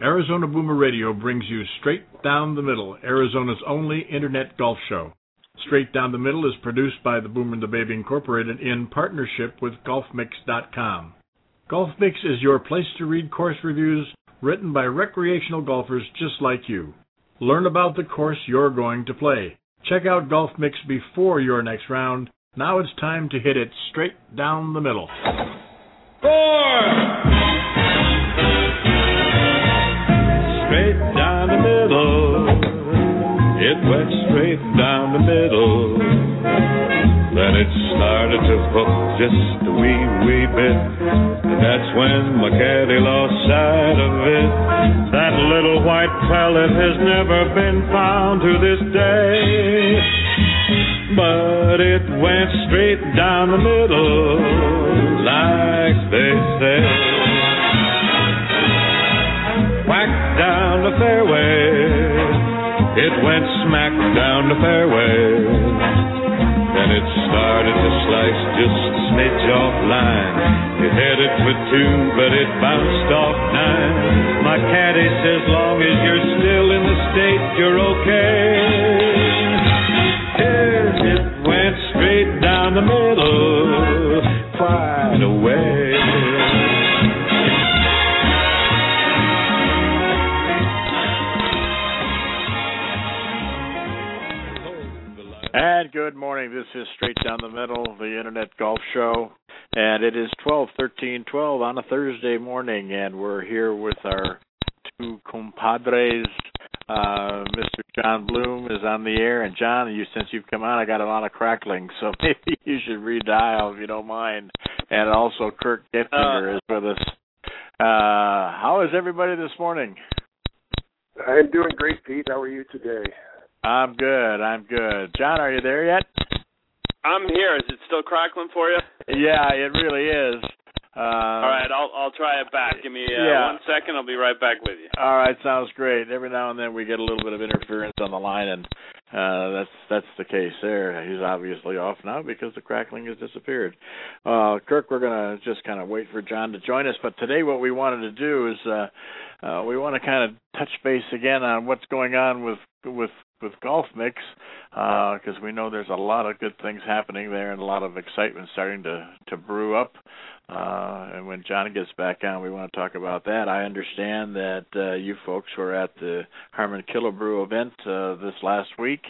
Arizona Boomer Radio brings you Straight Down the Middle, Arizona's only internet golf show. Straight Down the Middle is produced by the Boomer and the Babe Incorporated in partnership with GolfMix.com. GolfMix is your place to read course reviews written by recreational golfers just like you. Learn about the course you're going to play. Check out GolfMix before your next round. Now it's time to hit it straight down the middle. Four! It went straight down the middle. Then it started to hook just a wee, wee bit. And that's when my caddy lost sight of it. That little white pellet has never been found to this day. But it went straight down the middle, like they say whack down the fairway. It went smack down the fairway. Then it started to slice just a smidge off line. It headed for two, but it bounced off nine. My caddy says, long as you're still in the state, you're okay. It went straight down the middle, quite away. And good morning. This is Straight Down the Middle, the Internet Golf Show, and it is twelve thirteen twelve on a Thursday morning, and we're here with our two compadres. Uh, Mr. Jon Bloom is on the air, and Jon, you since you've come on, I got a lot of crackling, so maybe you should redial if you don't mind. And also, Kirk Giftinger uh, is with us. Uh, how is everybody this morning? I'm doing great, Pete. How are you today? I'm good. I'm good. Jon, are you there yet? I'm here. Is it still crackling for you? Yeah, it really is. Uh, all right, I'll I'll try it back. Give me uh, yeah. one second. I'll be right back with you. All right, sounds great. Every now and then we get a little bit of interference on the line, and uh, that's that's the case there. He's obviously off now because the crackling has disappeared. Uh, Kirk, we're gonna just kind of wait for Jon to join us, but today what we wanted to do is uh, uh, we want to kind of touch base again on what's going on with with with Golf Mix because uh, we know there's a lot of good things happening there and a lot of excitement starting to to brew up. Uh, and when Jon gets back on, we want to talk about that. I understand that uh, you folks were at the Harmon Killebrew event uh, this last week.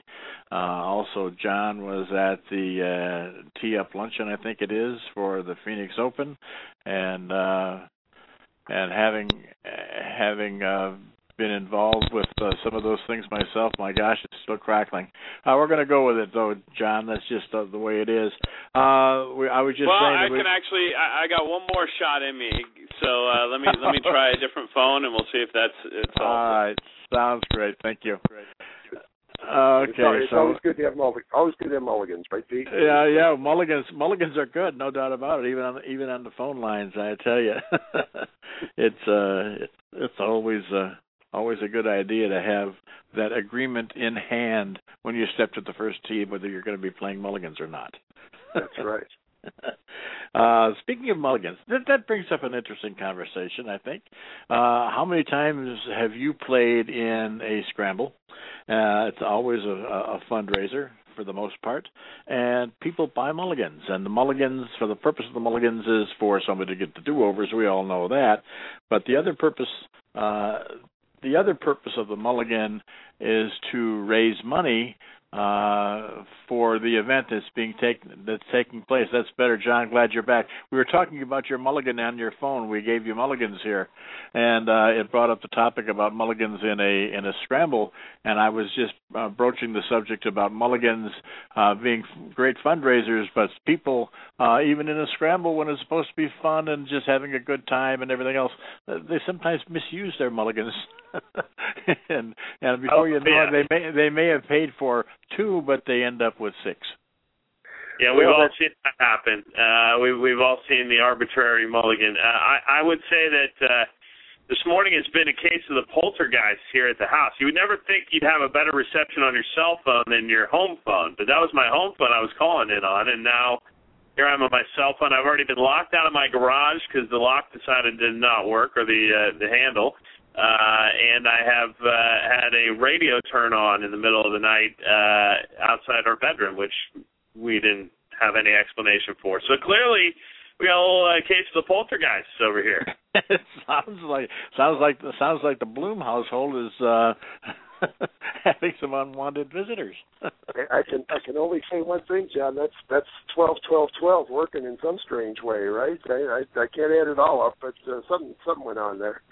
Uh, also, Jon was at the uh, Tee Up Luncheon, I think it is, for the Phoenix Open, and uh, and having having uh, been involved with uh, some of those things myself. My gosh, it's still crackling. Uh, we're going to go with it though, Jon. That's just uh, the way it is. Uh, we, I was just well, saying. I we... can actually. I, I got one more shot in me, so uh, let me let me try a different phone, and we'll see if that's it's all. All right, sounds great. Thank you. Great. Okay, it's, always, it's always good to have mulligans. Always good to have mulligans, right, Pete? Yeah, yeah, mulligans. Mulligans are good, no doubt about it. Even on even on the phone lines, I tell you, it's uh, it's, it's always uh, always a good idea to have that agreement in hand when you step to the first tee, whether you're going to be playing mulligans or not. That's right. uh, speaking of mulligans, that, that brings up an interesting conversation. I think. Uh, how many times have you played in a scramble? Uh, it's always a, a fundraiser for the most part, and people buy mulligans. And the mulligans, for the purpose of the mulligans, is for somebody to get the do-overs. We all know that. But the other purpose uh, the other purpose of the mulligan is to raise money uh, for the event that's being taken that's taking place. That's better, Jon. Glad you're back. We were talking about your mulligan on your phone. We gave you mulligans here, and uh, it brought up the topic about mulligans in a in a scramble. And I was just uh, broaching the subject about mulligans uh, being great fundraisers, but people uh, even in a scramble when it's supposed to be fun and just having a good time and everything else, uh, they sometimes misuse their mulligans. and and before oh, you know yeah. it, they may they may have paid for two, but they end up with six. Yeah, we've all seen that happen. Uh, we, we've all seen the arbitrary mulligan. Uh, I, I would say that uh, this morning has been a case of the poltergeist here at the house. You would never think you'd have a better reception on your cell phone than your home phone, but that was my home phone I was calling in on, and now here I'm on my cell phone. I've already been locked out of my garage because the lock decided to not work or the uh, the handle uh, and I have uh, had a radio turn on in the middle of the night uh, outside our bedroom, which we didn't have any explanation for. So clearly, we got a little uh, case of the poltergeists over here. it sounds like sounds like sounds like the Bloom household is uh having some unwanted visitors. I can I can only say one thing, Jon. That's that's twelve, twelve, twelve working in some strange way, right? I I, I can't add it all up, but uh, something something went on there.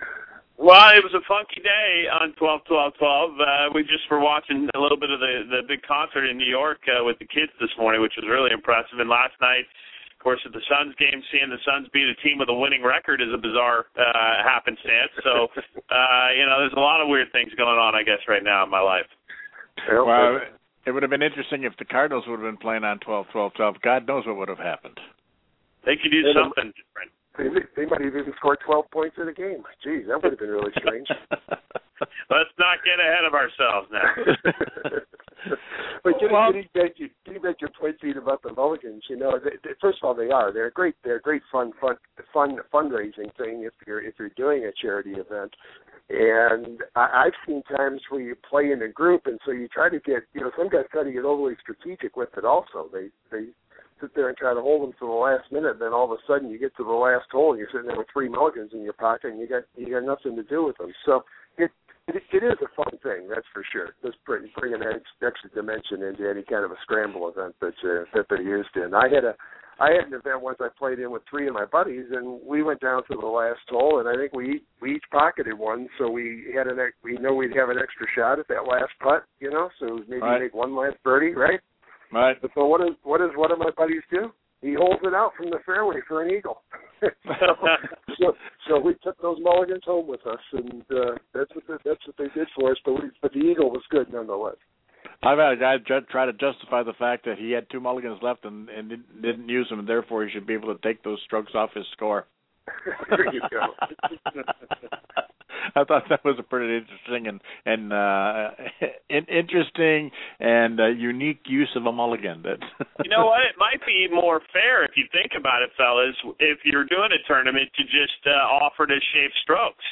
Well, it was a funky day on 12 12 12. Uh, we just were watching a little bit of the the big concert in New York uh, with the kids this morning, which was really impressive. And last night, of course, at the Suns game, seeing the Suns beat a team with a winning record is a bizarre uh, happenstance. So, uh, you know, there's a lot of weird things going on, I guess, right now in my life. Well, it would have been interesting if the Cardinals would have been playing on 12 12 12. God knows what would have happened. They could do something different. They, they might have even scored 12 points in a game. Geez, that would have been really strange. Let's not get ahead of ourselves now. but getting, well, getting back to getting back to your point, Pete, about the Mulligans, you know, they, they, first of all, they are they're a great they're a great fun fun fun fundraising thing if you're if you're doing a charity event. And I, I've seen times where you play in a group, and so you try to get you know some guys try to get overly strategic with it. Also, they they sit there and try to hold them to the last minute. Then all of a sudden you get to the last hole and you're sitting there with three mulligans in your pocket and you got you got nothing to do with them. So it it, it is a fun thing, that's for sure. Just bring, bring an extra dimension into any kind of a scramble event that uh, that they're used in. I had a I had an event once I played in with three of my buddies, and we went down to the last hole, and I think we we each pocketed one, so we had an we know we'd have an extra shot at that last putt, you know, so maybe right. make one last birdie, right? Right. So what is what is one of my buddies do? He holds it out from the fairway for an eagle. so, so, so we took those mulligans home with us, and uh, that's what the, that's what they did for us. But we, but the eagle was good nonetheless. I've had a guy try to justify the fact that he had two mulligans left and, and didn't, didn't use them, and therefore he should be able to take those strokes off his score. there you go. I thought that was a pretty interesting and and uh, interesting and uh, unique use of a mulligan. That you know what, it might be more fair if you think about it, fellas. If you're doing a tournament, to just uh, offer to shave strokes.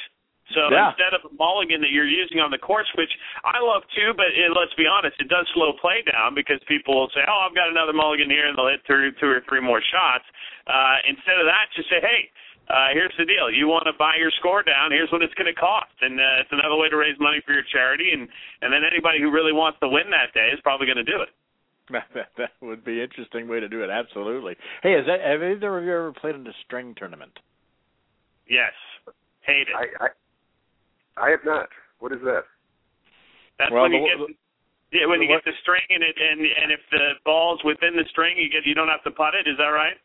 So yeah. instead of a mulligan that you're using on the course, which I love too, but it, let's be honest, it does slow play down because people will say, "Oh, I've got another mulligan here," and they'll hit two, two or three more shots. Uh, instead of that, just say, "Hey, uh, here's the deal. You want to buy your score down. Here's what it's going to cost, and uh, it's another way to raise money for your charity. And and then anybody who really wants to win that day is probably going to do it. That, that would be an interesting way to do it. Absolutely. Hey, is that have either of you ever played in a string tournament? Yes. Hate it. I I, I have not. What is that? That's well, when you the, get. Yeah, when you get the string and it and and if the ball's within the string, you get you don't have to putt it. Is that right?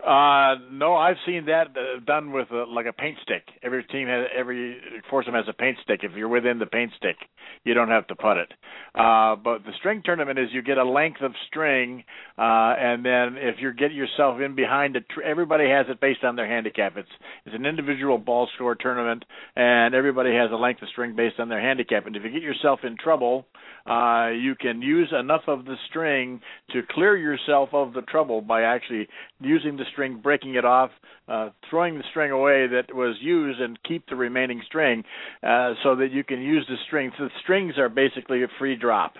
Uh, no, I've seen that uh, done with a, like a paint stick. Every team has every foursome has a paint stick. If you're within the paint stick, you don't have to putt it. Uh, but the string tournament is you get a length of string, uh, and then if you get yourself in behind it, tr- everybody has it based on their handicap. It's it's an individual ball score tournament, and everybody has a length of string based on their handicap. And if you get yourself in trouble, uh, you can use enough of the string to clear yourself of the trouble by actually using the string, breaking it off, uh, throwing the string away that was used, and keep the remaining string, uh, so that you can use the string. So the strings are basically a free drop.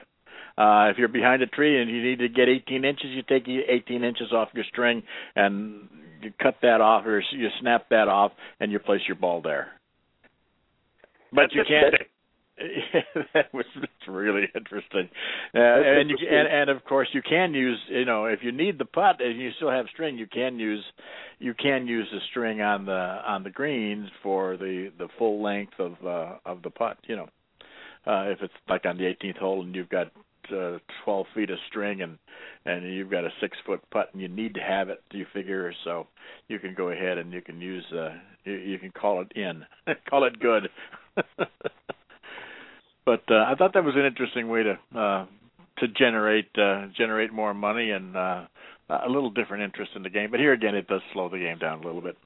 Uh, if you're behind a tree and you need to get 18 inches, you take 18 inches off your string and you cut that off, or you snap that off, and you place your ball there. But That's you can't. that was it's really interesting, uh, and you and, and of course you can use you know if you need the putt and you still have string you can use you can use the string on the on the greens for the the full length of uh, of the putt you know. Uh, if it's like on the 18th hole and you've got uh, 12 feet of string and and you've got a six foot putt and you need to have it you figure so you can go ahead and you can use uh you, you can call it in call it good but uh, I thought that was an interesting way to uh, to generate uh, generate more money and uh, a little different interest in the game. But here again, it does slow the game down a little bit.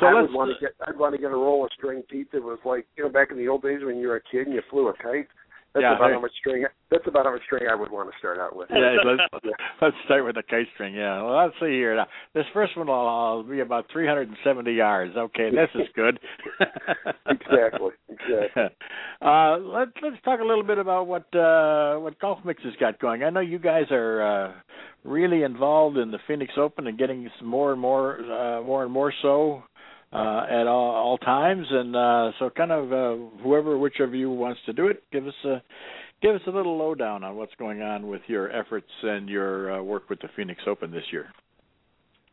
So I would want to get I'd want to get a roll of string, Pete. That was like you know back in the old days when you were a kid and you flew a kite. That's yeah, about how much string. That's about how much string I would want to start out with. Yeah, let's let's start with the K string. Yeah. Well, let's see here. Now, this first one will be about 370 yards. Okay, this is good. exactly. Exactly. Uh, let's let's talk a little bit about what uh, what Golf Mix has got going. I know you guys are uh, really involved in the Phoenix Open and getting some more and more uh, more and more so uh, at all, all times. And uh, so, kind of uh, whoever, which of you wants to do it, give us a give us a little lowdown on what's going on with your efforts and your uh, work with the Phoenix Open this year.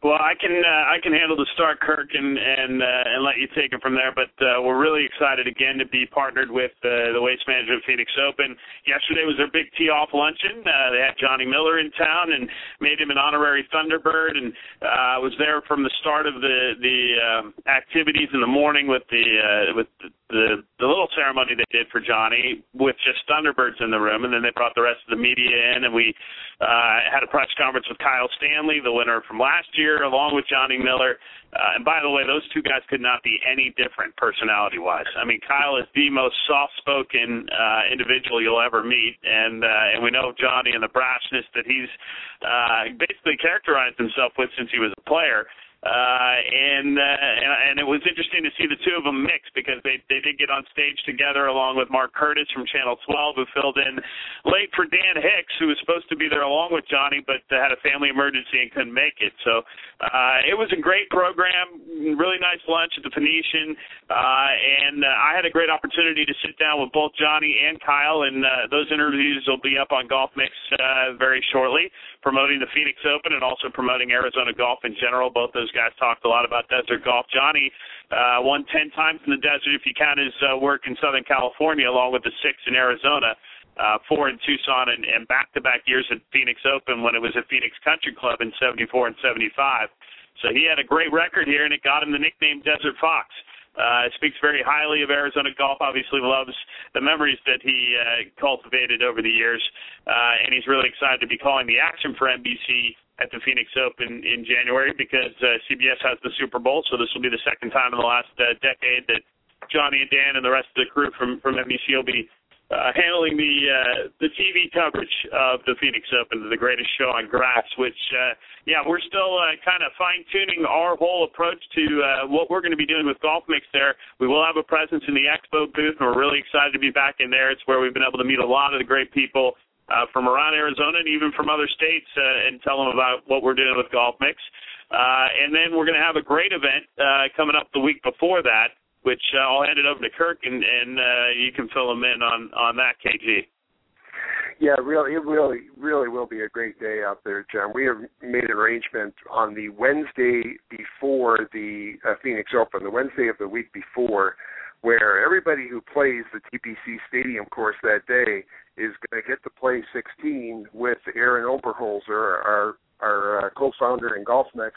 Well, I can uh, I can handle the start, Kirk, and and uh, and let you take it from there. But uh, we're really excited again to be partnered with uh, the Waste Management Phoenix Open. Yesterday was their big tee off luncheon. Uh, they had Johnny Miller in town and made him an honorary Thunderbird, and uh, was there from the start of the the activities in the morning with the uh, with the, the the little ceremony they did for Johnny with just Thunderbirds in the room, and then they brought the rest of the media in, and we uh, had a press conference with Kyle Stanley, the winner from last year along with Johnny Miller. Uh, and by the way, those two guys could not be any different personality wise. I mean, Kyle is the most soft spoken uh, individual you'll ever meet, and uh, and we know Johnny and the brashness that he's uh, basically characterized himself with since he was a player. Uh, and, uh, and and it was interesting to see the two of them mix because they they did get on stage together along with Mark Curtis from Channel 12 who filled in late for Dan Hicks who was supposed to be there along with Johnny but uh, had a family emergency and couldn't make it. So uh, it was a great program, really nice lunch at the Phoenician, uh, and uh, I had a great opportunity to sit down with both Johnny and Kyle, and uh, those interviews will be up on Golf Mix uh, very shortly, promoting the Phoenix Open and also promoting Arizona golf in general. Both those guys talked a lot about desert golf. Johnny uh, won 10 times in the desert if you count his uh, work in Southern California, along with the six in Arizona. Uh, four in Tucson and, and back-to-back years at Phoenix Open when it was at Phoenix Country Club in 74 and 75. So he had a great record here, and it got him the nickname Desert Fox. Uh, speaks very highly of Arizona golf. Obviously, loves the memories that he uh, cultivated over the years, uh, and he's really excited to be calling the action for NBC at the Phoenix Open in January because uh, CBS has the Super Bowl. So this will be the second time in the last uh, decade that Johnny and Dan and the rest of the crew from from NBC will be uh, handling the uh, the TV coverage of the Phoenix Open, the greatest show on grass. Which, uh, yeah, we're still uh, kind of fine tuning our whole approach to uh, what we're going to be doing with Golf Mix. There, we will have a presence in the Expo booth, and we're really excited to be back in there. It's where we've been able to meet a lot of the great people uh, from around Arizona and even from other states uh, and tell them about what we're doing with Golf Mix. Uh, and then we're going to have a great event uh, coming up the week before that, which uh, I'll hand it over to Kirk and, and uh, you can fill him in on on that, KG. Yeah, really, it really, really will be a great day out there, Jon. We have made an arrangement on the Wednesday before the uh, Phoenix Open, the Wednesday of the week before, where everybody who plays the TPC Stadium course that day is going to get to play 16 with Aaron Oberholser, our our uh, co-founder in Golf Mix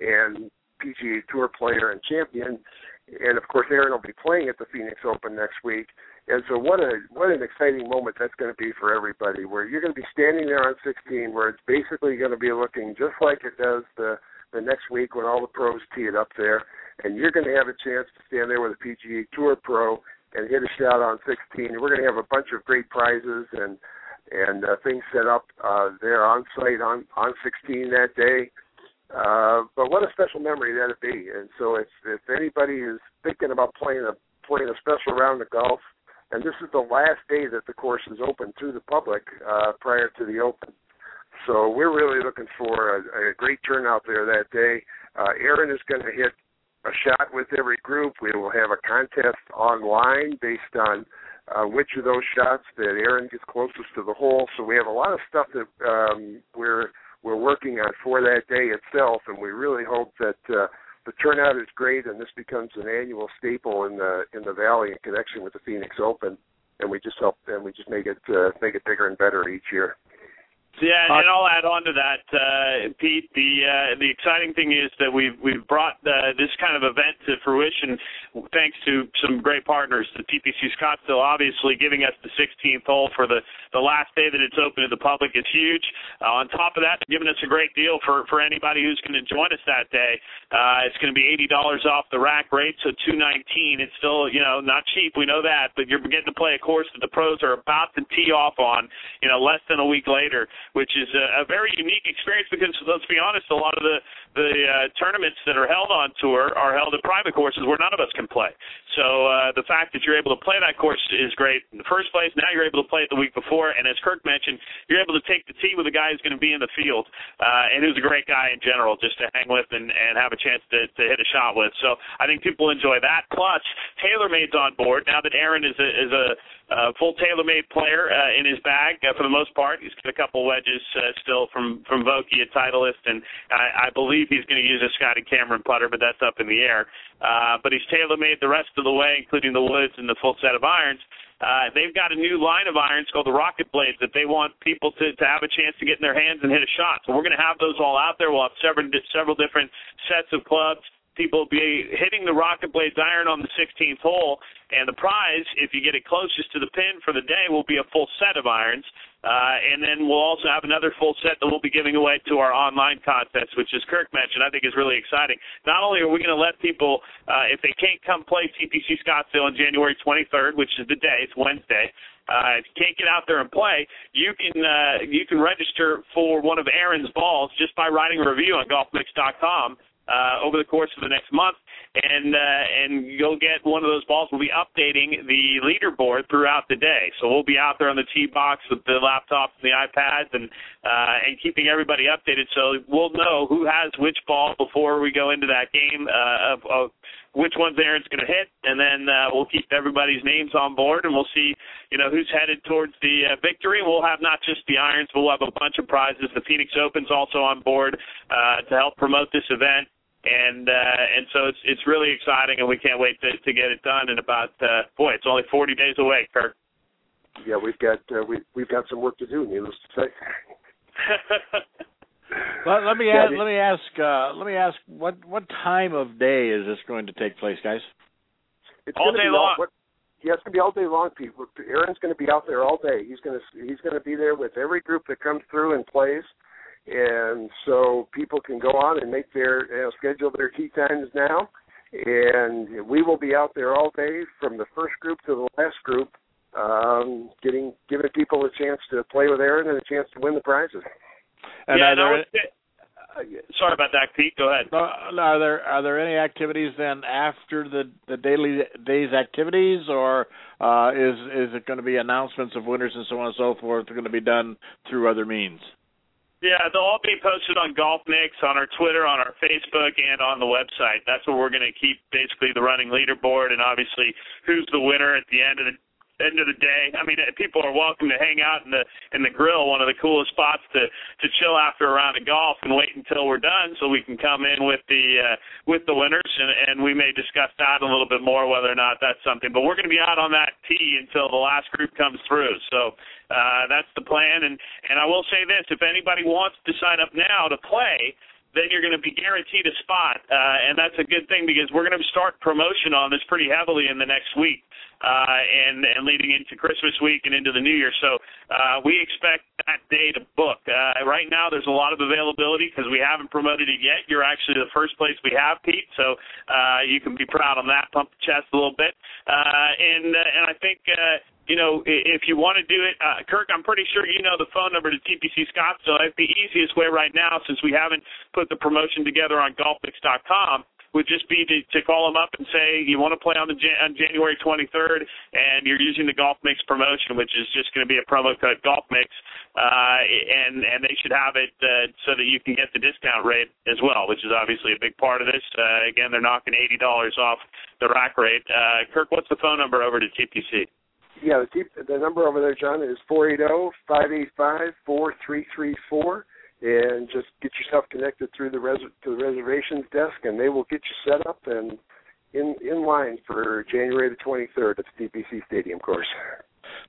and PGA Tour player and champion, and of course Aaron will be playing at the Phoenix Open next week. And so what a what an exciting moment that's going to be for everybody. Where you're going to be standing there on 16, where it's basically going to be looking just like it does the the next week when all the pros tee it up there, and you're going to have a chance to stand there with a PGA Tour pro and hit a shot on 16. And We're going to have a bunch of great prizes and and uh, things set up uh, there on site on on 16 that day. Uh, but what a special memory that'd be! And so, if if anybody is thinking about playing a playing a special round of golf, and this is the last day that the course is open to the public uh, prior to the Open. So we're really looking for a, a great turnout there that day. Uh, Aaron is going to hit a shot with every group. We will have a contest online based on uh, which of those shots that Aaron gets closest to the hole. So we have a lot of stuff that um, we're we're working on for that day itself, and we really hope that uh, the turnout is great and this becomes an annual staple in the in the valley in connection with the Phoenix Open. And we just help and we just make it uh, make it bigger and better each year. Yeah, and I'll add on to that, uh, Pete. The uh, the exciting thing is that we've we've brought uh, this kind of event to fruition thanks to some great partners. The TPC Scottsdale, obviously, giving us the 16th hole for the the last day that it's open to the public is huge. Uh, on top of that, giving us a great deal for for anybody who's going to join us that day. Uh, it's going to be eighty dollars off the rack rate, so 219. It's still you know not cheap, we know that, but you're getting to play a course that the pros are about to tee off on, you know, less than a week later which is a, a very unique experience because let's be honest, a lot of the the uh, tournaments that are held on tour are held at private courses where none of us can play. So uh, the fact that you're able to play that course is great in the first place. Now you're able to play it the week before, and as Kirk mentioned, you're able to take the tee with a guy who's going to be in the field uh, and who's a great guy in general, just to hang with and, and have a chance to, to hit a shot with. So I think people enjoy that. Plus, TaylorMade's on board now that Aaron is a is a uh, full TaylorMade player uh, in his bag uh, for the most part. He's got a couple wedges uh, still from from Vokey at Titleist, and I, I believe he's going to use a Scotty Cameron putter, but that's up in the air. Uh, but he's TaylorMade the rest of the way, including the woods and the full set of irons. Uh, they've got a new line of irons called the RocketBladez that they want people to, to have a chance to get in their hands and hit a shot. So we're going to have those all out there. We'll have several several different sets of clubs people be hitting the RocketBladez iron on the 16th hole, and the prize, if you get it closest to the pin for the day, will be a full set of irons. Uh, and then we'll also have another full set that we'll be giving away to our online contest, which, as Kirk mentioned, I think is really exciting. Not only are we going to let people, uh, if they can't come play TPC Scottsdale on January 23rd, which is the day, it's Wednesday, uh, if you can't get out there and play, you can uh, you can register for one of Aaron's balls just by writing a review on GolfMix.com uh, over the course of the next month, and uh, and you'll get one of those balls. We'll be updating the leaderboard throughout the day, so we'll be out there on the tee box with the laptops and the iPads, and uh, and keeping everybody updated. So we'll know who has which ball before we go into that game uh, of, of which ones Aaron's going to hit, and then uh, we'll keep everybody's names on board, and we'll see, you know, who's headed towards the uh, victory. We'll have not just the irons, but we'll have a bunch of prizes. The Phoenix Open's also on board uh, to help promote this event, and uh, and so it's it's really exciting, and we can't wait to to get it done in about uh, boy, it's only 40 days away, Kirk. Yeah, we've got uh, we we've got some work to do, needless to say. let, let me ask, let me ask uh, let me ask what what time of day is this going to take place, guys? It's all day long. All, what, yeah, it's gonna be all day long, Pete. Aaron's gonna be out there all day. He's gonna he's gonna be there with every group that comes through and plays and so people can go on and make their you know, schedule their tee times now and we will be out there all day from the first group to the last group um getting giving people a chance to play with Aaron and a chance to win the prizes and yeah, there, uh, sorry about that Pete. Go ahead. Are there are there any activities then after the the daily days activities or uh is is it going to be announcements of winners and so on and so forth are going to be done through other means? Yeah, they'll all be posted on Golf Mix, on our Twitter, on our Facebook, and on the website. That's where we're going to keep basically the running leaderboard and obviously who's the winner at the end of the end of the day. I mean, people are welcome to hang out in the in the grill, one of the coolest spots to to chill after a round of golf and wait until we're done, so we can come in with the uh, with the winners, and and we may discuss that a little bit more whether or not that's something. But we're going to be out on that tee until the last group comes through. So uh, that's the plan. And and I will say this: if anybody wants to sign up now to play then you're going to be guaranteed a spot, uh, and that's a good thing because we're going to start promotion on this pretty heavily in the next week, uh, and and leading into Christmas week and into the New Year. So uh, we expect that day to book. Uh, right now, there's a lot of availability because we haven't promoted it yet. You're actually the first place we have, Pete, so uh, you can be proud on that. Pump the chest a little bit, uh, and uh, and I think. Uh, you know, if you want to do it, uh, Kirk, I'm pretty sure you know the phone number to TPC Scottsdale. It's the easiest way right now, since we haven't put the promotion together on GolfMix.com, would just be to, to call them up and say you want to play on the on January 23rd, and you're using the Golf Mix promotion, which is just going to be a promo code Golf Mix, uh, and and they should have it uh, so that you can get the discount rate as well, which is obviously a big part of this. Uh, again, they're knocking eighty dollars off the rack rate. Uh, Kirk, what's the phone number over to TPC? Yeah, the, the number over there, Jon, is four eight zero five eight five four three three four, and just get yourself connected through the res- to the reservations desk, and they will get you set up and in in line for January the twenty third at the TPC Stadium course.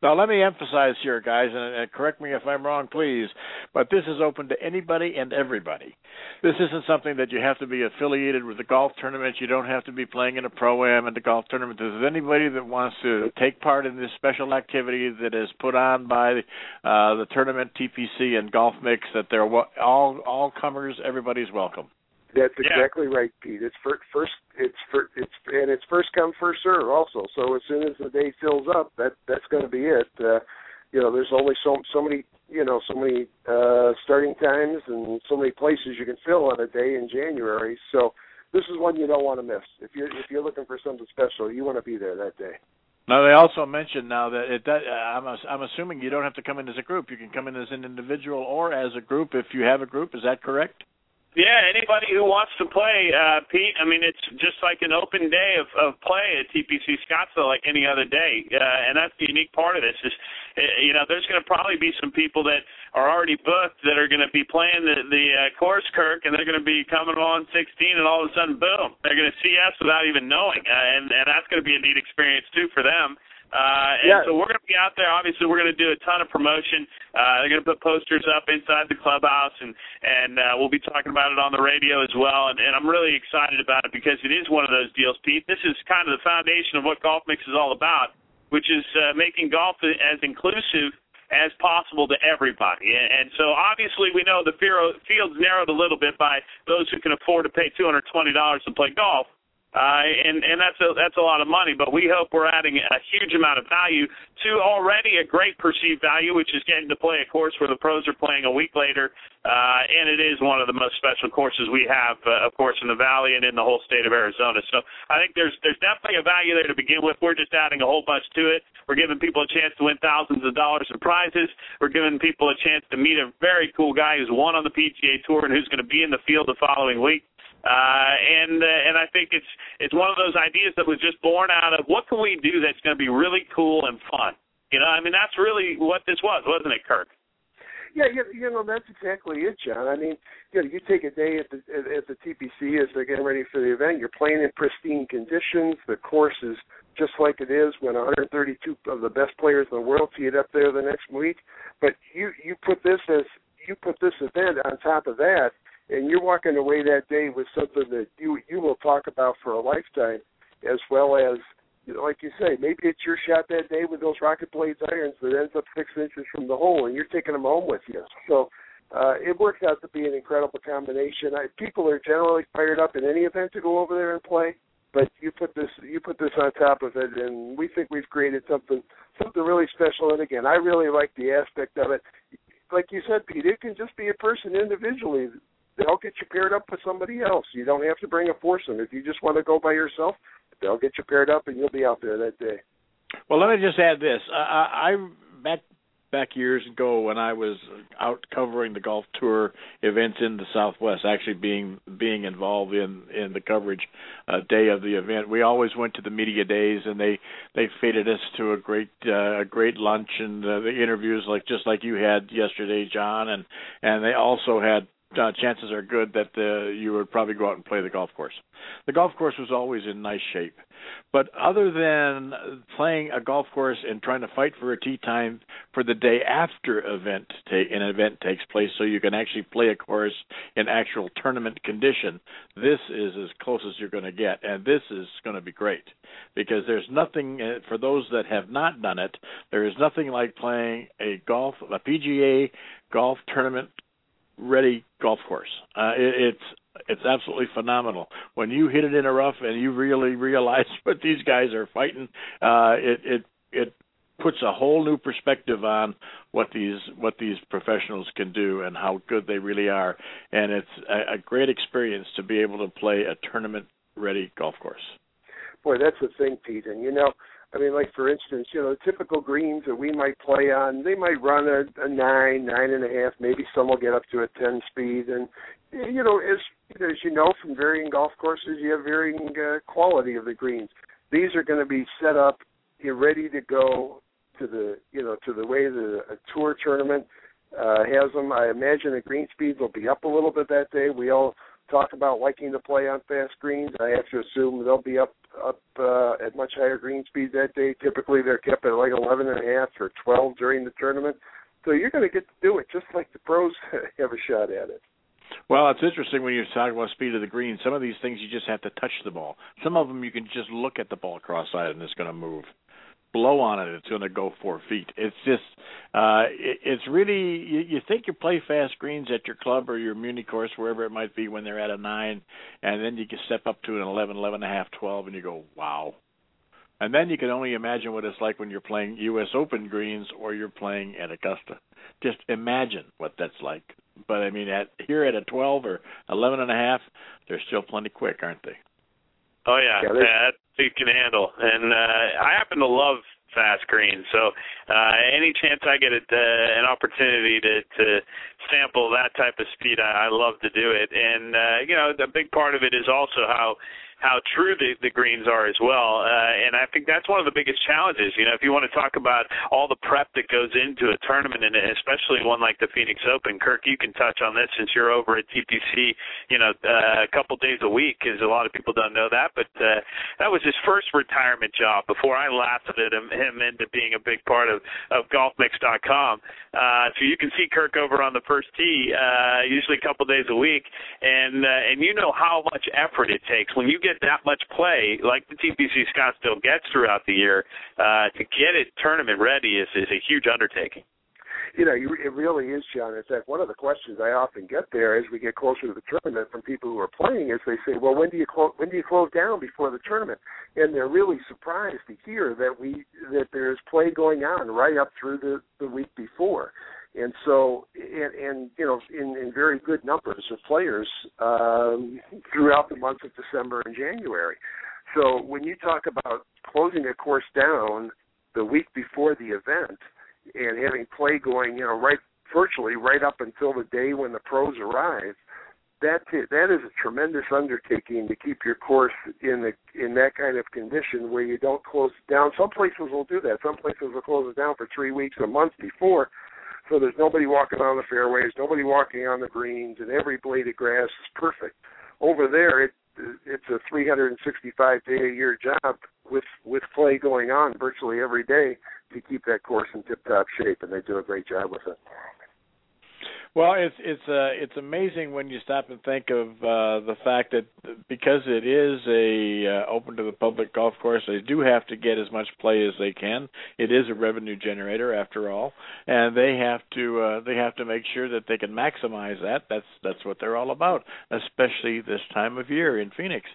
Now, let me emphasize here, guys, and, and, correct me if I'm wrong, please, but this is open to anybody and everybody. This isn't something that you have to be affiliated with the golf tournament. You don't have to be playing in a pro am at the golf tournament. There's anybody that wants to take part in this special activity that is put on by uh, the tournament, TPC, and Golf Mix. That they're all all comers. Everybody's welcome. That's exactly yeah. right, Pete. It's first, first, it's for, it's and it's first come first serve also. So as soon as the day fills up, that that's going to be it. Uh, you know, there's only so so many you know so many uh, starting times and so many places you can fill on a day in January. So this is one you don't want to miss. If you're if you're looking for something special, you want to be there that day. Now they also mentioned now that it. That, uh, I'm I'm assuming you don't have to come in as a group. You can come in as an individual or as a group if you have a group. Is that correct? Yeah, anybody who wants to play, uh, Pete. I mean, it's just like an open day of, of play at TPC Scottsdale, like any other day, uh, and that's the unique part of this. Is uh, you know, there's going to probably be some people that are already booked that are going to be playing the the uh, course, Kirk, and they're going to be coming on 16, and all of a sudden, boom, they're going to see us without even knowing, uh, and and that's going to be a neat experience too for them. And yeah. so we're going to be out there. Obviously, we're going to do a ton of promotion. Uh, they're going to put posters up inside the clubhouse, and and uh, we'll be talking about it on the radio as well. And, and I'm really excited about it because it is one of those deals, Pete. This is kind of the foundation of what Golf Mix is all about, which is uh, making golf as inclusive as possible to everybody. And so obviously we know the field's narrowed a little bit by those who can afford to pay $220 to play golf. Uh, and and that's a that's a lot of money. But we hope we're adding a huge amount of value to already a great perceived value, which is getting to play a course where the pros are playing a week later. Uh, and it is one of the most special courses we have, uh, of course, in the valley and in the whole state of Arizona. So I think there's there's definitely a value there to begin with. We're just adding a whole bunch to it. We're giving people a chance to win thousands of dollars in prizes. We're giving people a chance to meet a very cool guy who's won on the PGA Tour and who's going to be in the field the following week. Uh, and uh, and I think it's it's one of those ideas that was just born out of what can we do that's going to be really cool and fun. You know, I mean that's really what this was, wasn't it, Kirk? Yeah, you, you know that's exactly it, Jon. I mean, you know, you take a day at the at, at the TPC as they're getting ready for the event. You're playing in pristine conditions. The course is just like it is when 132 of the best players in the world tee it up there the next week. But you you put this as you put this event on top of that, and you're walking away that day with something that you you will talk about for a lifetime, as well as you know, like you say, maybe it's your shot that day with those RocketBladez irons that ends up six inches from the hole, and you're taking them home with you. So uh, it works out to be an incredible combination. I, people are generally fired up in any event to go over there and play, but you put this you put this on top of it, and we think we've created something something really special. And again, I really like the aspect of it. Like you said, Pete, it can just be a person individually they'll get you paired up with somebody else. You don't have to bring a foursome. If you just want to go by yourself, they'll get you paired up, and you'll be out there that day. Well, let me just add this. I, I back back years ago when I was out covering the golf tour events in the Southwest, actually being being involved in in the coverage uh, day of the event. We always went to the media days, and they they feted us to a great uh, a great lunch and uh, the interviews like just like you had yesterday, Jon, and and they also had uh, chances are good that uh, you would probably go out and play the golf course. The golf course was always in nice shape, but other than playing a golf course and trying to fight for a tee time for the day after event ta- an event takes place, so you can actually play a course in actual tournament condition, this is as close as you're going to get, and this is going to be great because there's nothing uh, for those that have not done it. There is nothing like playing a golf a PGA golf tournament ready golf course. Uh, it, it's it's absolutely phenomenal. When you hit it in a rough and you really realize what these guys are fighting, uh, it it it puts a whole new perspective on what these what these professionals can do and how good they really are. And it's a, a great experience to be able to play a tournament ready golf course. Boy, that's the thing, Pete. And you know, I mean, like for instance, you know, typical greens that we might play on, they might run a, a nine, nine and a half. Maybe some will get up to a ten speed, and you know, as as you know from varying golf courses, you have varying uh, quality of the greens. These are going to be set up, you're ready to go to the you know to the way the a tour tournament uh, has them. I imagine the green speeds will be up a little bit that day. We all talk about liking to play on fast greens. I have to assume they'll be up up uh, at much higher green speeds that day. Typically, they're kept at like 11 and a half or 12 during the tournament. So you're going to get to do it just like the pros have a shot at it. Well, it's interesting when you talk about speed of the green. Some of these things you just have to touch the ball. Some of them you can just look at the ball cross-eyed and it's going to move. Blow on it, it's going to go four feet. It's just, uh, it, it's really you, you think you play fast greens at your club or your muni course, wherever it might be, when they're at a nine, and then you can step up to an eleven, eleven and a half, twelve, and you go, wow. And then you can only imagine what it's like when you're playing U.S. Open greens or you're playing at Augusta. Just imagine what that's like. But I mean, at here at a 12 or 11 and a half, they're still plenty quick, aren't they? Oh yeah, yeah, that you can handle. And uh, I happen to love fast greens, so uh, any chance I get it, uh, an opportunity to to sample that type of speed, I, I love to do it. And uh, you know, the big part of it is also how how true the, the greens are as well. Uh, and I think that's one of the biggest challenges. You know, if you want to talk about all the prep that goes into a tournament, and especially one like the Phoenix Open, Kirk, you can touch on this since you're over at TPC. You know, uh, a couple days a week, because a lot of people don't know that. But uh, that was his first retirement job before I at him, him into being a big part of of GolfMix.com. Uh, so you can see Kirk over on the first tee, uh, usually a couple days a week, and uh, and you know how much effort it takes when you get that much play, like the TPC Scottsdale gets throughout the year, uh, to get it tournament ready is, is a huge undertaking. You know, it really is, Jon. In fact, one of the questions I often get there as we get closer to the tournament from people who are playing is they say, "Well, when do you close? When do you close down before the tournament?" And they're really surprised to hear that we that there's play going on right up through the the week before and so and, and you know in, in very good numbers of players um, throughout the months of December and January. So when you talk about closing a course down the week before the event and having play going, you know, right virtually right up until the day when the pros arrive, that that is a tremendous undertaking to keep your course in the in that kind of condition where you don't close it down. Some places will do that. Some places will close it down for three weeks, a month before so there's nobody walking on the fairways, nobody walking on the greens, and every blade of grass is perfect. Over there, it it's a 365 day a year job with with play going on virtually every day to keep that course in tip top shape, and they do a great job with it. Well, it's it's uh, it's amazing when you stop and think of uh, the fact that because it is a uh, open to the public golf course, they do have to get as much play as they can. It is a revenue generator after all, and they have to uh, they have to make sure that they can maximize that. That's that's what they're all about, especially this time of year in Phoenix.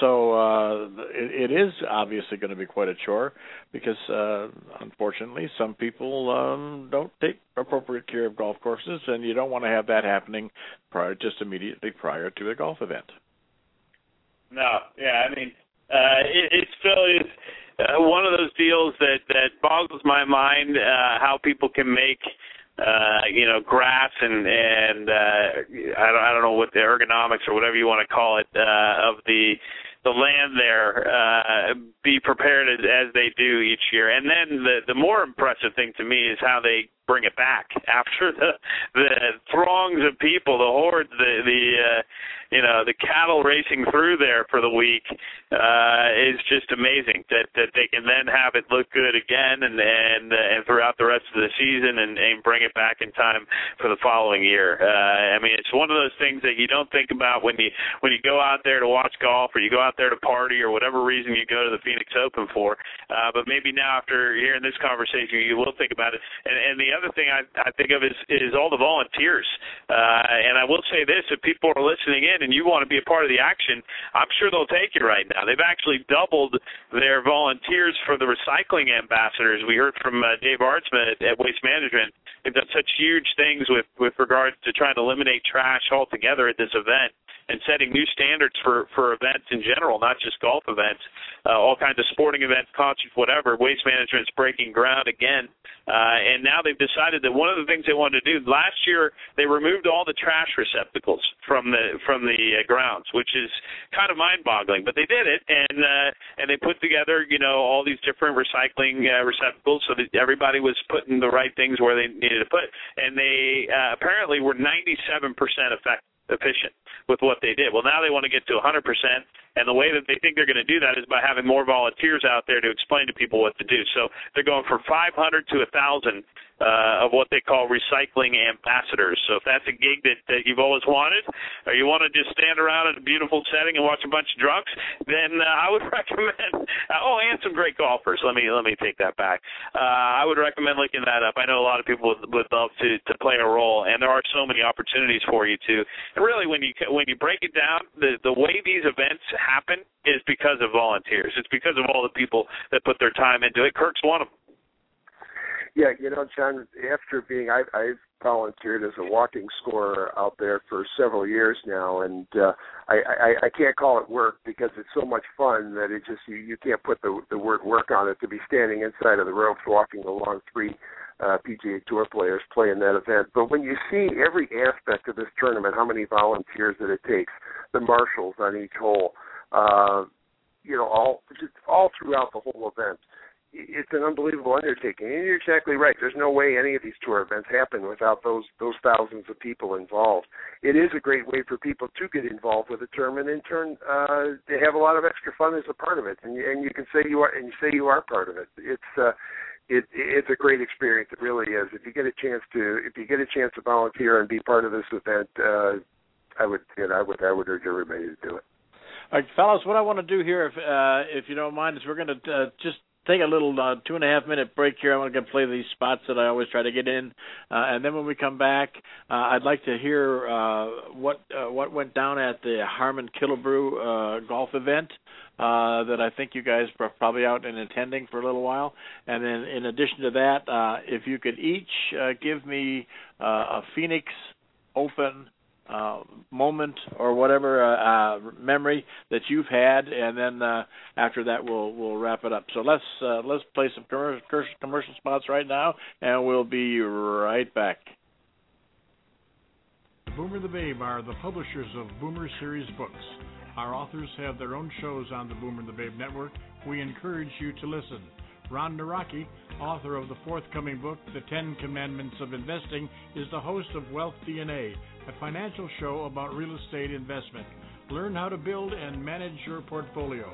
So uh, it, it is obviously going to be quite a chore because uh, unfortunately some people um, don't take appropriate care of golf courses, and you don't want to have that happening prior, just immediately prior to a golf event. No, yeah, I mean, uh, it, it's still is uh, one of those deals that that boggles my mind uh, how people can make uh you know grass and and uh I don't I don't know what the ergonomics or whatever you want to call it uh of the the land there uh, be prepared as, as they do each year. And then the the more impressive thing to me is how they bring it back after the the throngs of people, the hordes, the the uh, you know the cattle racing through there for the week uh, is just amazing that that they can then have it look good again and and uh, and throughout the rest of the season and, and bring it back in time for the following year. Uh, I mean, it's one of those things that you don't think about when you when you go out there to watch golf or you go out there to party or whatever reason you go to the Phoenix Open for. Uh, but maybe now after hearing this conversation, you will think about it. And and the other thing I I think of is is all the volunteers. Uh, and I will say this: if people are listening in and you want to be a part of the action, I'm sure they'll take you right now. They've actually doubled their volunteers for the recycling ambassadors. We heard from uh, Dave Artsma at, at Waste Management. They've done such huge things with with regards to trying to eliminate trash altogether at this event and setting new standards for for events in general, not just golf events, uh, all kinds of sporting events, concerts, whatever. Waste Management's breaking ground again, uh, and now they've decided that one of the things they wanted to do last year they removed all the trash receptacles from the from the uh, grounds, which is kind of mind-boggling, but they did it, and uh, and they put together you know all these different recycling uh, receptacles so that everybody was putting the right things where they needed to put, and they uh, apparently were 97% effective efficient with what they did. Well, now they want to get to 100%, And the way that they think they're going to do that is by having more volunteers out there to explain to people what to do. So they're going from 500 to 1,000 uh, of what they call recycling ambassadors. So if that's a gig that, that you've always wanted, or you want to just stand around in a beautiful setting and watch a bunch of drunks, then uh, I would recommend. Oh, and some great golfers. Let me let me take that back. Uh, I would recommend looking that up. I know a lot of people would, would love to to play a role, and there are so many opportunities for you to. And really, when you when you break it down, the the way these events happen is because of volunteers. It's because of all the people that put their time into it. Kirk's one of them. Yeah, you know, Jon. After being, I, I've volunteered as a walking scorer out there for several years now, and uh, I, I, I can't call it work because it's so much fun that it just you, you can't put the the word work on it. To be standing inside of the ropes, walking along three uh, PGA Tour players playing that event. But when you see every aspect of this tournament, how many volunteers that it takes, the marshals on each hole, uh, you know, all just all throughout the whole event it's an unbelievable undertaking. And you're exactly right. There's no way any of these tour events happen without those those thousands of people involved. It is a great way for people to get involved with the tournament and in turn uh, they have a lot of extra fun as a part of it. And and you can say you are and you say you are part of it. It's uh, it it's a great experience. It really is. If you get a chance to if you get a chance to volunteer and be part of this event, uh, I would you know, I would I would urge everybody to do it. All right, fellas, what I want to do here, if uh, if you don't mind, is we're going to uh, just take a little uh, two and a half minute break here. I want to play these spots that I always try to get in, uh, and then when we come back, uh, I'd like to hear uh, what uh, what went down at the Harmon Killebrew uh, golf event. Uh, that I think you guys are probably out and attending for a little while, and then in addition to that, uh, if you could each uh, give me uh, a Phoenix Open uh, moment or whatever uh, uh, memory that you've had, and then uh, after that we'll we'll wrap it up. So let's uh, let's play some commercial commercial spots right now, and we'll be right back. Boomer the Babe are the publishers of Boomer Series books. Our authors have their own shows on the Boomer the Babe network. We encourage you to listen. Ron Naraki, author of the forthcoming book, The Ten Commandments of Investing, is the host of Wealth DNA a financial show about real estate investment. Learn how to build and manage your portfolio.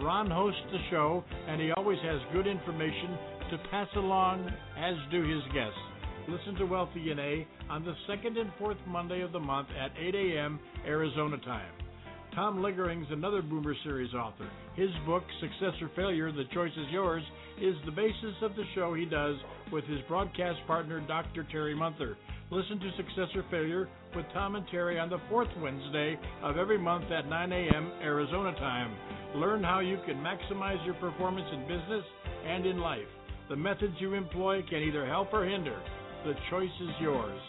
Ron hosts the show, and he always has good information to pass along, as do his guests. Listen to Wealth DNA on the second and fourth Monday of the month at 8 a.m. Arizona time. Tom Liggering's another Boomer Series author. His book, Success or Failure, The Choice is Yours, is the basis of the show he does with his broadcast partner, Dr. Terry Munther. Listen to Success or Failure with Tom and Terry on the fourth Wednesday of every month at 9 a.m. Arizona time. Learn how you can maximize your performance in business and in life. The methods you employ can either help or hinder. The choice is yours.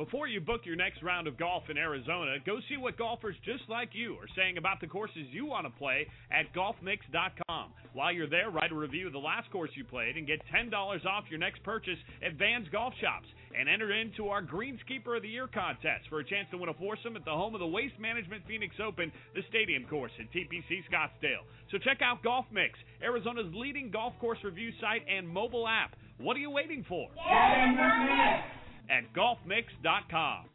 Before you book your next round of golf in Arizona, go see what golfers just like you are saying about the courses you want to play at golfmix.com. While you're there, write a review of the last course you played and get $10 off your next purchase at Van's Golf Shops. And enter into our Greenskeeper of the Year contest for a chance to win a foursome at the home of the Waste Management Phoenix Open, the stadium course at TPC Scottsdale. So check out Golf Mix, Arizona's leading golf course review site and mobile app. What are you waiting for? At golfmix.com.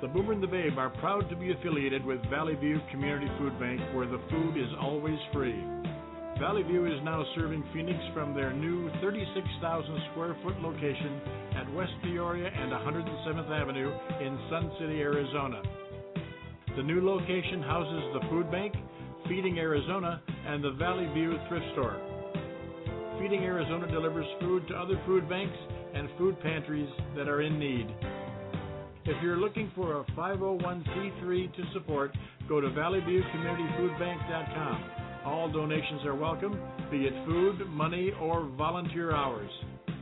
The Boomer and the Babe are proud to be affiliated with Valley View Community Food Bank, where the food is always free. Valley View is now serving Phoenix from their new 36,000 square foot location at West Peoria and 107th Avenue in Sun City, Arizona. The new location houses the food bank, Feeding Arizona, and the Valley View thrift store. Feeding Arizona delivers food to other food banks and food pantries that are in need. If you're looking for a 501c3 to support, go to valleyviewcommunityfoodbank.com. All donations are welcome, be it food, money, or volunteer hours.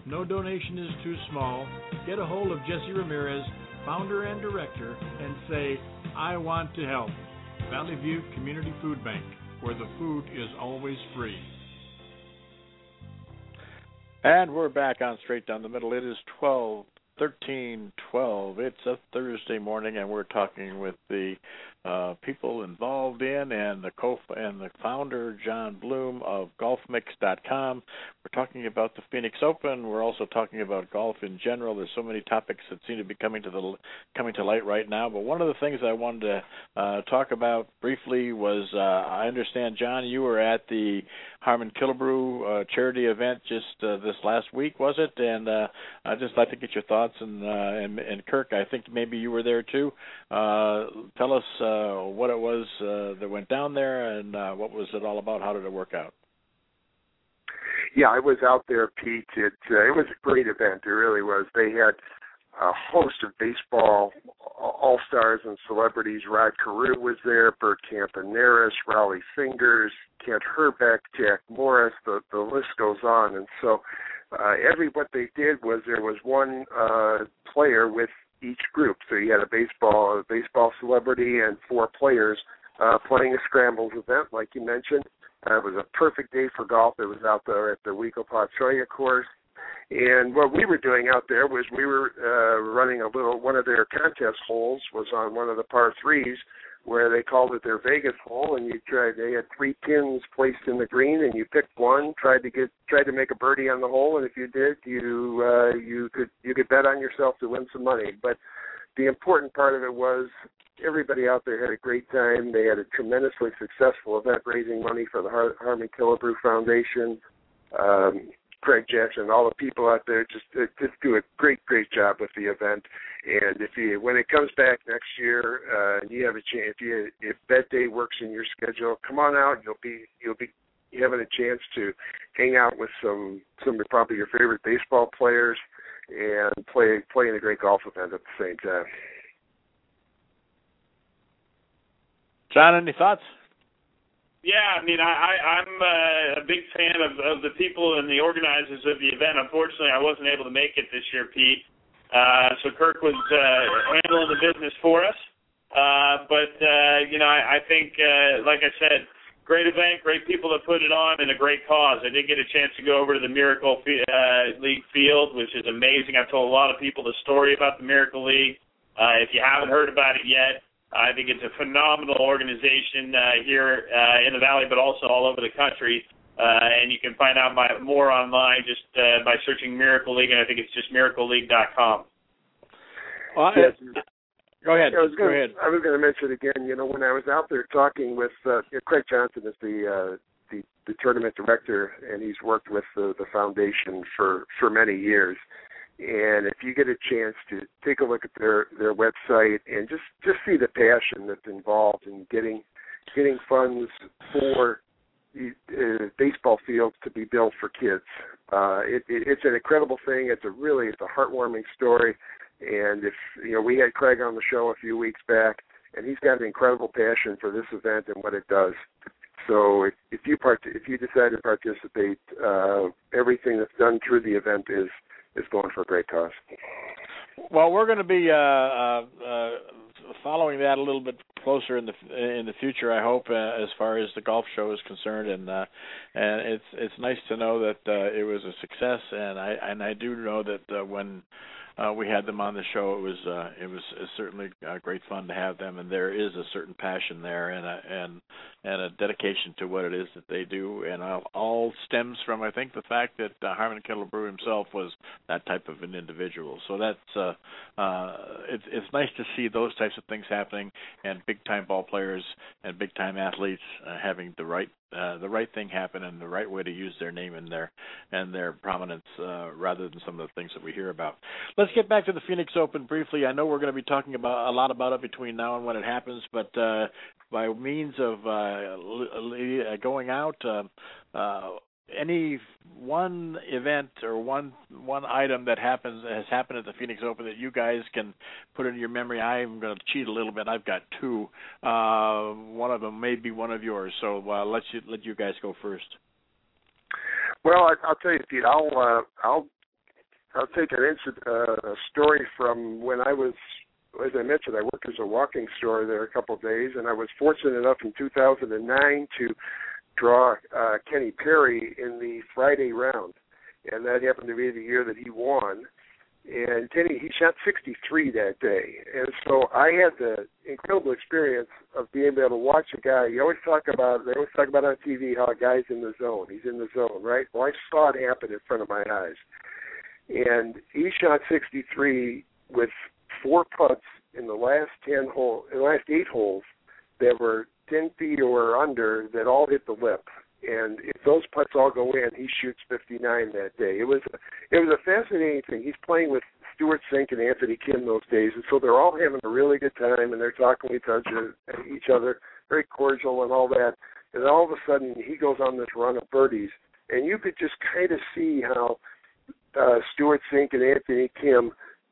No donation is too small. Get a hold of Jesse Ramirez, founder and director, and say, I want to help. Valley View Community Food Bank, where the food is always free. And we're back on Straight Down the Middle. It is 12 1312. It's a Thursday morning, and we're talking with the uh, people involved in and the co and the founder Jon Bloom of GolfMix.com. We're talking about the Phoenix Open. We're also talking about golf in general. There's so many topics that seem to be coming to the coming to light right now. But one of the things I wanted to uh, talk about briefly was uh, I understand Jon, you were at the Harmon Killebrew uh, charity event just uh, this last week, was it? And uh, I'd just like to get your thoughts. And, uh, and and Kirk, I think maybe you were there too. Uh, tell us uh, what it was uh, that went down there, and uh, what was it all about? How did it work out? Yeah, I was out there, Pete. It uh, it was a great event. It really was. They had a host of baseball all stars and celebrities. Rod Carew was there, Bert Campaneris, Rollie Fingers, Kent Hrbek, Jack Morris. The the list goes on. And so, uh, every what they did was there was one uh, player with each group. So you had a baseball a baseball celebrity and four players uh, playing a scrambles event, like you mentioned. Uh, it was a perfect day for golf. It was out there at the Weeco Cholla course. And what we were doing out there was we were uh, running a little. One of their contest holes was on one of the par threes, where they called it their Vegas hole, and you tried. They had three pins placed in the green, and you picked one, tried to get, tried to make a birdie on the hole, and if you did, you uh, you could you could bet on yourself to win some money. But the important part of it was everybody out there had a great time. They had a tremendously successful event raising money for the Har- Harmon Killebrew Foundation. Um, Craig Jackson, and all the people out there just just do a great great job with the event. And if you when it comes back next year, uh, and you have a chance, if you if that day works in your schedule, come on out. You'll be you'll be having a chance to hang out with some some of probably your favorite baseball players and play play in a great golf event at the same time. Jon, any thoughts? Yeah, I mean, I, I I'm uh, a big fan of, of the people and the organizers of the event. Unfortunately, I wasn't able to make it this year, Pete. Uh, so Kirk was uh, handling the business for us. Uh, but uh, you know, I, I think, uh, like I said, great event, great people that put it on, and a great cause. I did get a chance to go over to the Miracle uh, League field, which is amazing. I've told a lot of people the story about the Miracle League. Uh, if you haven't heard about it yet, I think it's a phenomenal organization uh, here uh, in the Valley, but also all over the country. Uh, and you can find out my, more online just uh, by searching Miracle League, and I think it's just miracleleague.com. Well, yes. Go ahead. I was gonna, go ahead. I was going to mention again. You know, when I was out there talking with uh, Craig Johnson, is the uh, the the tournament director, and he's worked with the, the foundation for for many years. And if you get a chance to take a look at their their website and just just see the passion that's involved in getting getting funds for uh, baseball fields to be built for kids, uh, it, it, it's an incredible thing. It's a really it's a heartwarming story. And if you know, we had Craig on the show a few weeks back, and he's got an incredible passion for this event and what it does. So if, if you part if you decide to participate, uh, everything that's done through the event is is going for a great cause. Well, we're going to be uh, uh, uh, following that a little bit closer in the in the future. I hope, uh, as far as the golf show is concerned, and uh, and it's it's nice to know that uh, it was a success, and I and I do know that uh, when uh, we had them on the show. It was uh, it was certainly uh, great fun to have them, and there is a certain passion there and a, and and a dedication to what it is that they do, and all, stems from I think the fact that uh, Harmon Killebrew himself was that type of an individual. So that's uh, uh, it's it's nice to see those types of things happening, and big time ball players and big time athletes uh, having the right uh, the right thing happen and the right way to use their name and their and their prominence uh, rather than some of the things that we hear about. Let's get back to the Phoenix Open briefly. I know we're going to be talking about a lot about it between now and when it happens, but uh, by means of uh, going out, uh, uh, any one event or one one item that happens has happened at the Phoenix Open that you guys can put into your memory. I'm going to cheat a little bit. I've got two. Uh, one of them may be one of yours. So uh, let you let you guys go first. Well, I, I'll tell you, Pete. I'll uh, I'll I'll take an incident, uh, a story from when I was, as I mentioned, I worked as a walking scorer there a couple of days, and I was fortunate enough in 2009 to draw uh, Kenny Perry in the Friday round, and that happened to be the year that he won. and Kenny he shot 63 that day, and so I had the incredible experience of being able to watch a guy. You always talk about they always talk about on TV how a guy's in the zone. He's in the zone, right? Well, I saw it happen in front of my eyes, and he shot 63 with four putts in the last 10 hole, in the last eight holes that were 10 feet or under that all hit the lip and if those putts all go in, he shoots 59 that day. It was it was a fascinating thing. He's playing with Stewart Cink and Anthony Kim those days, and so they're all having a really good time, and they're talking with each other, very cordial and all that. And all of a sudden, he goes on this run of birdies, and you could just kind of see how uh, Stewart Cink and Anthony Kim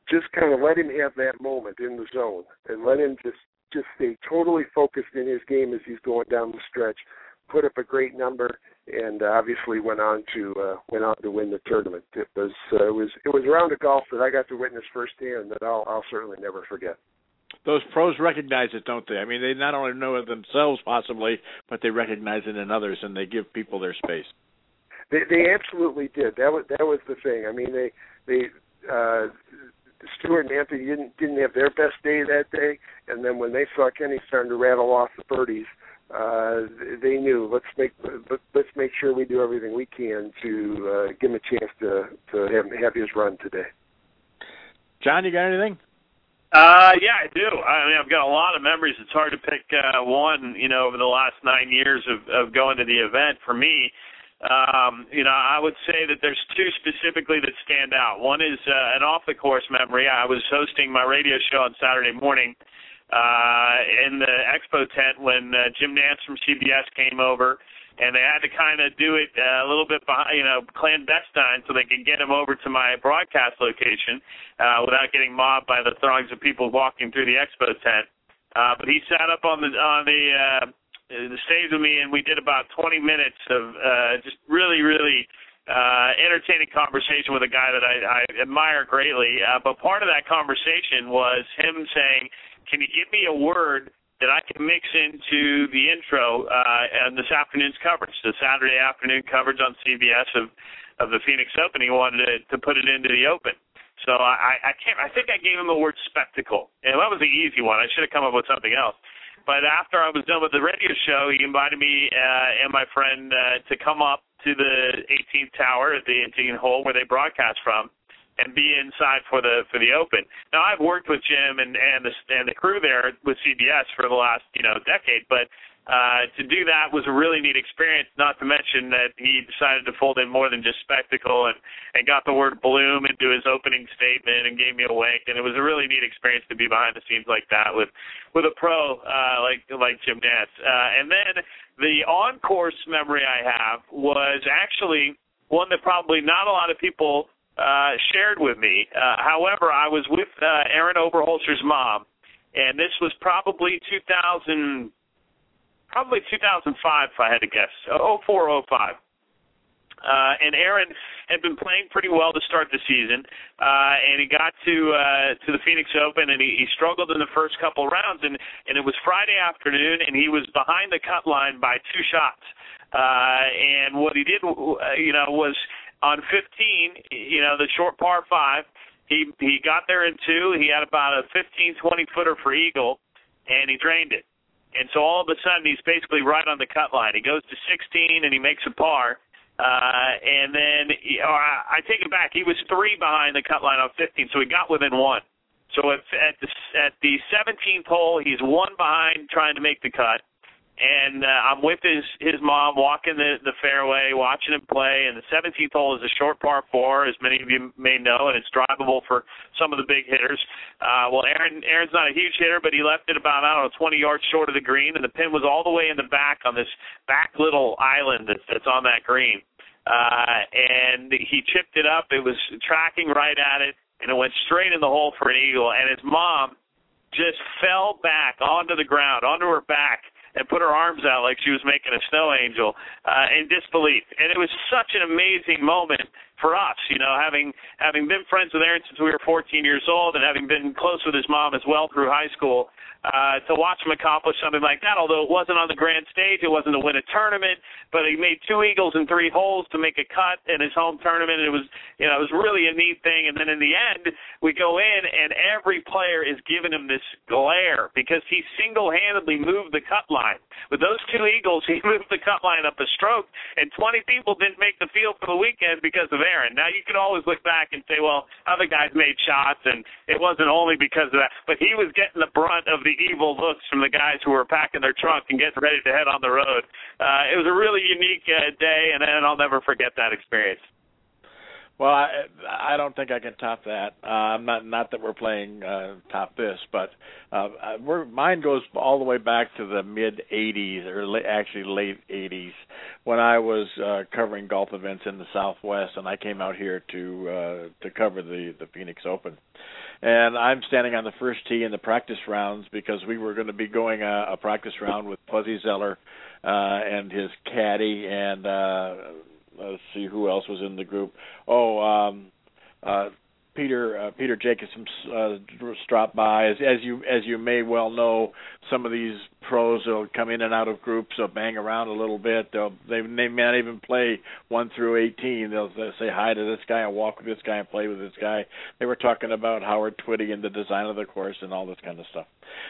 just kind of let him have that moment in the zone, and let him just just stay totally focused in his game as he's going down the stretch put up a great number, and obviously went on to uh, went on to win the tournament. It was uh, it was it was a round of golf that I got to witness firsthand that I'll I'll certainly never forget. Those pros recognize it, don't they? I mean, they not only know it themselves possibly, but they recognize it in others, and they give people their space. They they absolutely did. That was that was the thing. I mean, they they uh, Stewart and Anthony didn't didn't have their best day that day, and then when they saw Kenny starting to rattle off the birdies, uh, they knew let's make let's make sure we do everything we can to uh, give him a chance to to have, have his run today. Jon, you got anything? Uh, yeah, I do. I mean, I've got a lot of memories. It's hard to pick uh, one, you know, over the last nine years of, of going to the event. For me, um, you know, I would say that there's two specifically that stand out. One is uh, an off the course memory. I was hosting my radio show on Saturday morning uh, in the expo tent when uh, Jim Nantz from CBS came over, and they had to kind of do it uh, a little bit behind, you know, clandestine, so they could get him over to my broadcast location uh, without getting mobbed by the throngs of people walking through the expo tent. Uh, but he sat up on the on the uh, the stage with me, and we did about 20 minutes of uh, just really, really uh, entertaining conversation with a guy that I, I admire greatly. Uh, but part of that conversation was him saying, can you give me a word that I can mix into the intro uh, and this afternoon's coverage, the Saturday afternoon coverage on CBS of of the Phoenix Open? He wanted to, to put it into the Open. So I, I can't. I think I gave him the word spectacle, and that was the easy one. I should have come up with something else. But after I was done with the radio show, he invited me uh, and my friend uh, to come up to the 18th tower at the 18th hole where they broadcast from and be inside for the for the Open. Now I've worked with Jim and and the and the crew there with CBS for the last you know decade, but uh, to do that was a really neat experience. Not to mention that he decided to fold in more than just spectacle and and got the word bloom into his opening statement and gave me a wink. And it was a really neat experience to be behind the scenes like that with with a pro uh, like like Jim Nantz. Uh, and then the on course memory I have was actually one that probably not a lot of people uh, shared with me. Uh, however, I was with uh, Aaron Oberholser's mom, and this was probably 2000, probably 2005, if I had to guess, 04, 05. Uh, and Aaron had been playing pretty well to start the season, uh, and he got to uh, to the Phoenix Open, and he, he struggled in the first couple rounds, and and it was Friday afternoon, and he was behind the cut line by two shots. Uh, and what he did, uh, you know, was on 15, you know, the short par five, he he got there in two. He had about a 15, 20 footer for eagle, and he drained it. And so all of a sudden, he's basically right on the cut line. He goes to 16 and he makes a par. Uh, and then, or I, I take it back. He was three behind the cut line on 15, so he got within one. So at, at the at the 17th hole, he's one behind trying to make the cut and uh, I'm with his his mom walking the the fairway, watching him play. And the 17th hole is a short par four, as many of you may know, and it's drivable for some of the big hitters. Uh, well, Aaron Aaron's not a huge hitter, but he left it about I don't know 20 yards short of the green, and the pin was all the way in the back on this back little island that's that's on that green. Uh, and he chipped it up. It was tracking right at it, and it went straight in the hole for an eagle. And his mom just fell back onto the ground, onto her back and put her arms out like she was making a snow angel uh, in disbelief. And it was such an amazing moment for us. You know, having having been friends with Aaron since we were 14 years old, and having been close with his mom as well through high school, uh, to watch him accomplish something like that. Although it wasn't on the grand stage, it wasn't to win a tournament, but he made two eagles in three holes to make a cut in his home tournament. It was, you know, it was really a neat thing. And then in the end, we go in and every player is giving him this glare because he single-handedly moved the cut line. With those two eagles, he moved the cut line up a stroke, and 20 people didn't make the field for the weekend because of Aaron. Now you can always look back and say, well, other guys made shots, and it wasn't only because of that, but he was getting the brunt of the evil looks from the guys who were packing their trunk and getting ready to head on the road. Uh, it was a really unique uh, day, and, and I'll never forget that experience. Well, I I don't think I can top that. Uh, I'm not not that we're playing uh, top this, but uh, we're, mine goes all the way back to the mid '80s, or la- actually late '80s, when I was uh, covering golf events in the Southwest, and I came out here to uh, to cover the the Phoenix Open and I'm standing on the first tee in the practice rounds because we were going to be going a, a practice round with Fuzzy Zoeller uh, and his caddy, and uh, let's see who else was in the group. Oh, um, uh, Peter uh, Peter Jacobsen uh, dropped by. As, as you as you may well know, some of these pros will come in and out of groups. They'll bang around a little bit. They'll they they may not even play one through eighteen. They'll, they'll say hi to this guy and walk with this guy and play with this guy. They were talking about Howard Twitty and the design of the course and all this kind of stuff.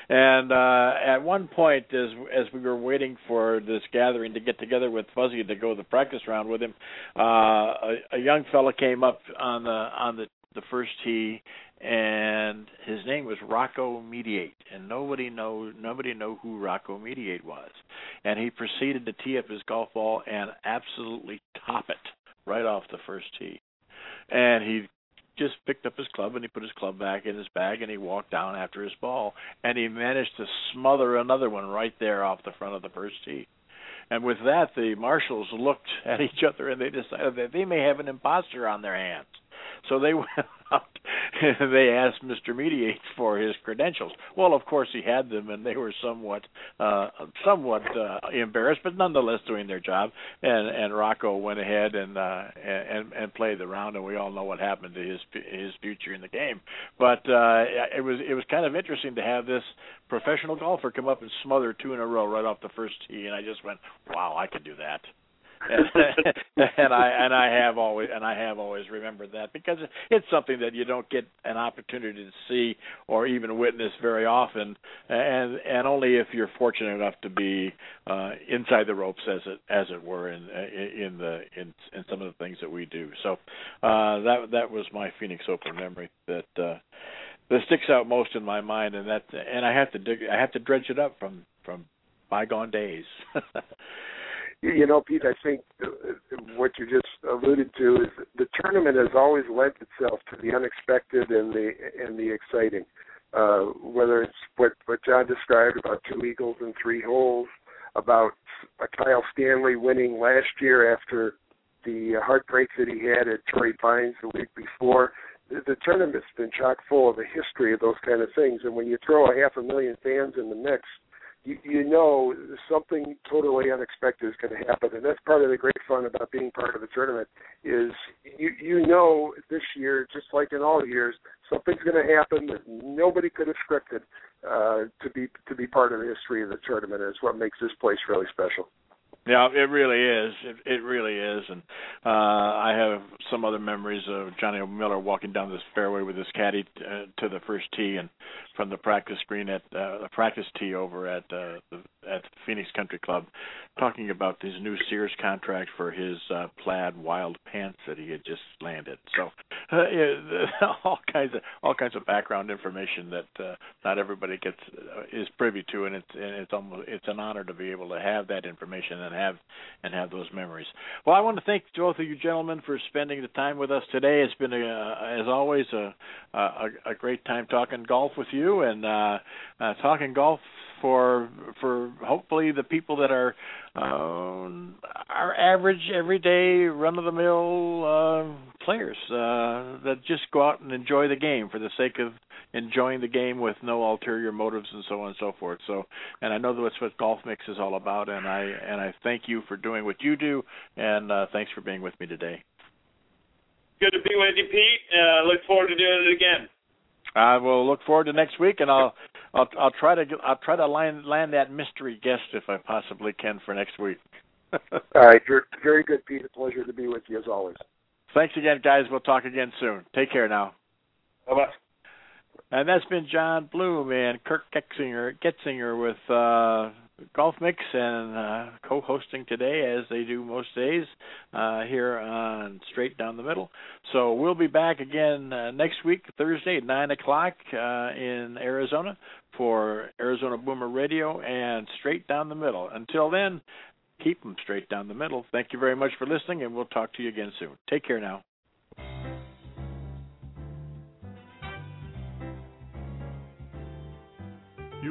And uh, at one point, as as we were waiting for this gathering to get together with Fuzzy to go the practice round with him, uh, a, a young fella came up on the on the the first tee, and his name was Rocco Mediate, and nobody know nobody know who Rocco Mediate was, and he proceeded to tee up his golf ball and absolutely top it right off the first tee, and he just picked up his club and he put his club back in his bag and he walked down after his ball and he managed to smother another one right there off the front of the first tee. And with that, the marshals looked at each other and they decided that they may have an impostor on their hands. So they went out and they asked Mr. Mediate for his credentials. Well, of course he had them, and they were somewhat uh, somewhat uh, embarrassed, but nonetheless doing their job. And and Rocco went ahead and uh, and and played the round, and we all know what happened to his his future in the game. But uh, it was it was kind of interesting to have this professional golfer come up and smother two in a row right off the first tee, and I just went, wow, I could do that and, and I and I have always and I have always remembered that because it's something that you don't get an opportunity to see or even witness very often, and and only if you're fortunate enough to be uh, inside the ropes as it as it were in in the in in some of the things that we do. So uh, that that was my Phoenix Open memory that. Uh, that sticks out most in my mind, and that, and I have to dig, I have to dredge it up from from bygone days. you know, Pete, I think what you just alluded to is the tournament has always lent itself to the unexpected and the and the exciting. Uh, whether it's what what Jon described about two eagles and three holes, about Kyle Stanley winning last year after the heartbreak that he had at Torrey Pines the week before. The, the tournament's been chock full of a history of those kind of things, and when you throw a half a million fans in the mix, you, you know something totally unexpected is going to happen, and that's part of the great fun about being part of the tournament. Is you you know this year, just like in all years, something's going to happen that nobody could have scripted uh, to be to be part of the history of the tournament. Is what makes this place really special. Yeah, it really is. It, it really is, and uh, I have some other memories of Johnny Miller walking down this fairway with his caddy t- uh, to the first tee, and from the practice green at uh, the practice tee over at uh, the, at Phoenix Country Club, talking about his new Sears contract for his uh, plaid wild pants that he had just landed. So, uh, yeah, all kinds of all kinds of background information that uh, not everybody gets uh, is privy to, and it's and it's almost it's an honor to be able to have that information and have and have those memories. Well, I want to thank both of you gentlemen for spending the time with us today. It's been a, as always a, a a great time talking golf with you and uh, uh, talking golf for for hopefully the people that are uh, our average everyday run of the mill uh, players uh, that just go out and enjoy the game for the sake of enjoying the game with no ulterior motives and so on and so forth. So, and I know that's what Golf Mix is all about, and I and I thank you for doing what you do, and uh, thanks for being with me today. good to be with you, Pete. Uh, look forward to doing it again. I will look forward to next week, and I'll I'll I'll try to I'll try to land land that mystery guest if I possibly can for next week. All right, very good, Pete. A pleasure to be with you as always. Thanks again, guys. We'll talk again soon. Take care now. Bye bye. And that's been Jon Bloom and Kirk Getzinger, Getzinger with uh, Golf Mix and uh, co-hosting today, as they do most days, uh, here on Straight Down the Middle. So we'll be back again uh, next week, Thursday at nine o'clock uh, in Arizona for Arizona Boomer Radio and Straight Down the Middle. Until then, keep them straight down the middle. Thank you very much for listening, and we'll talk to you again soon. Take care now.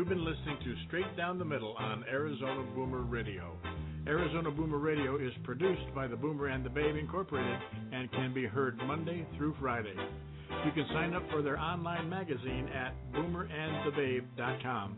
You've been listening to Straight Down the Middle on Arizona Boomer Radio. Arizona Boomer Radio is produced by the Boomer and the Babe Incorporated and can be heard Monday through Friday. You can sign up for their online magazine at boomerandthebabe.com.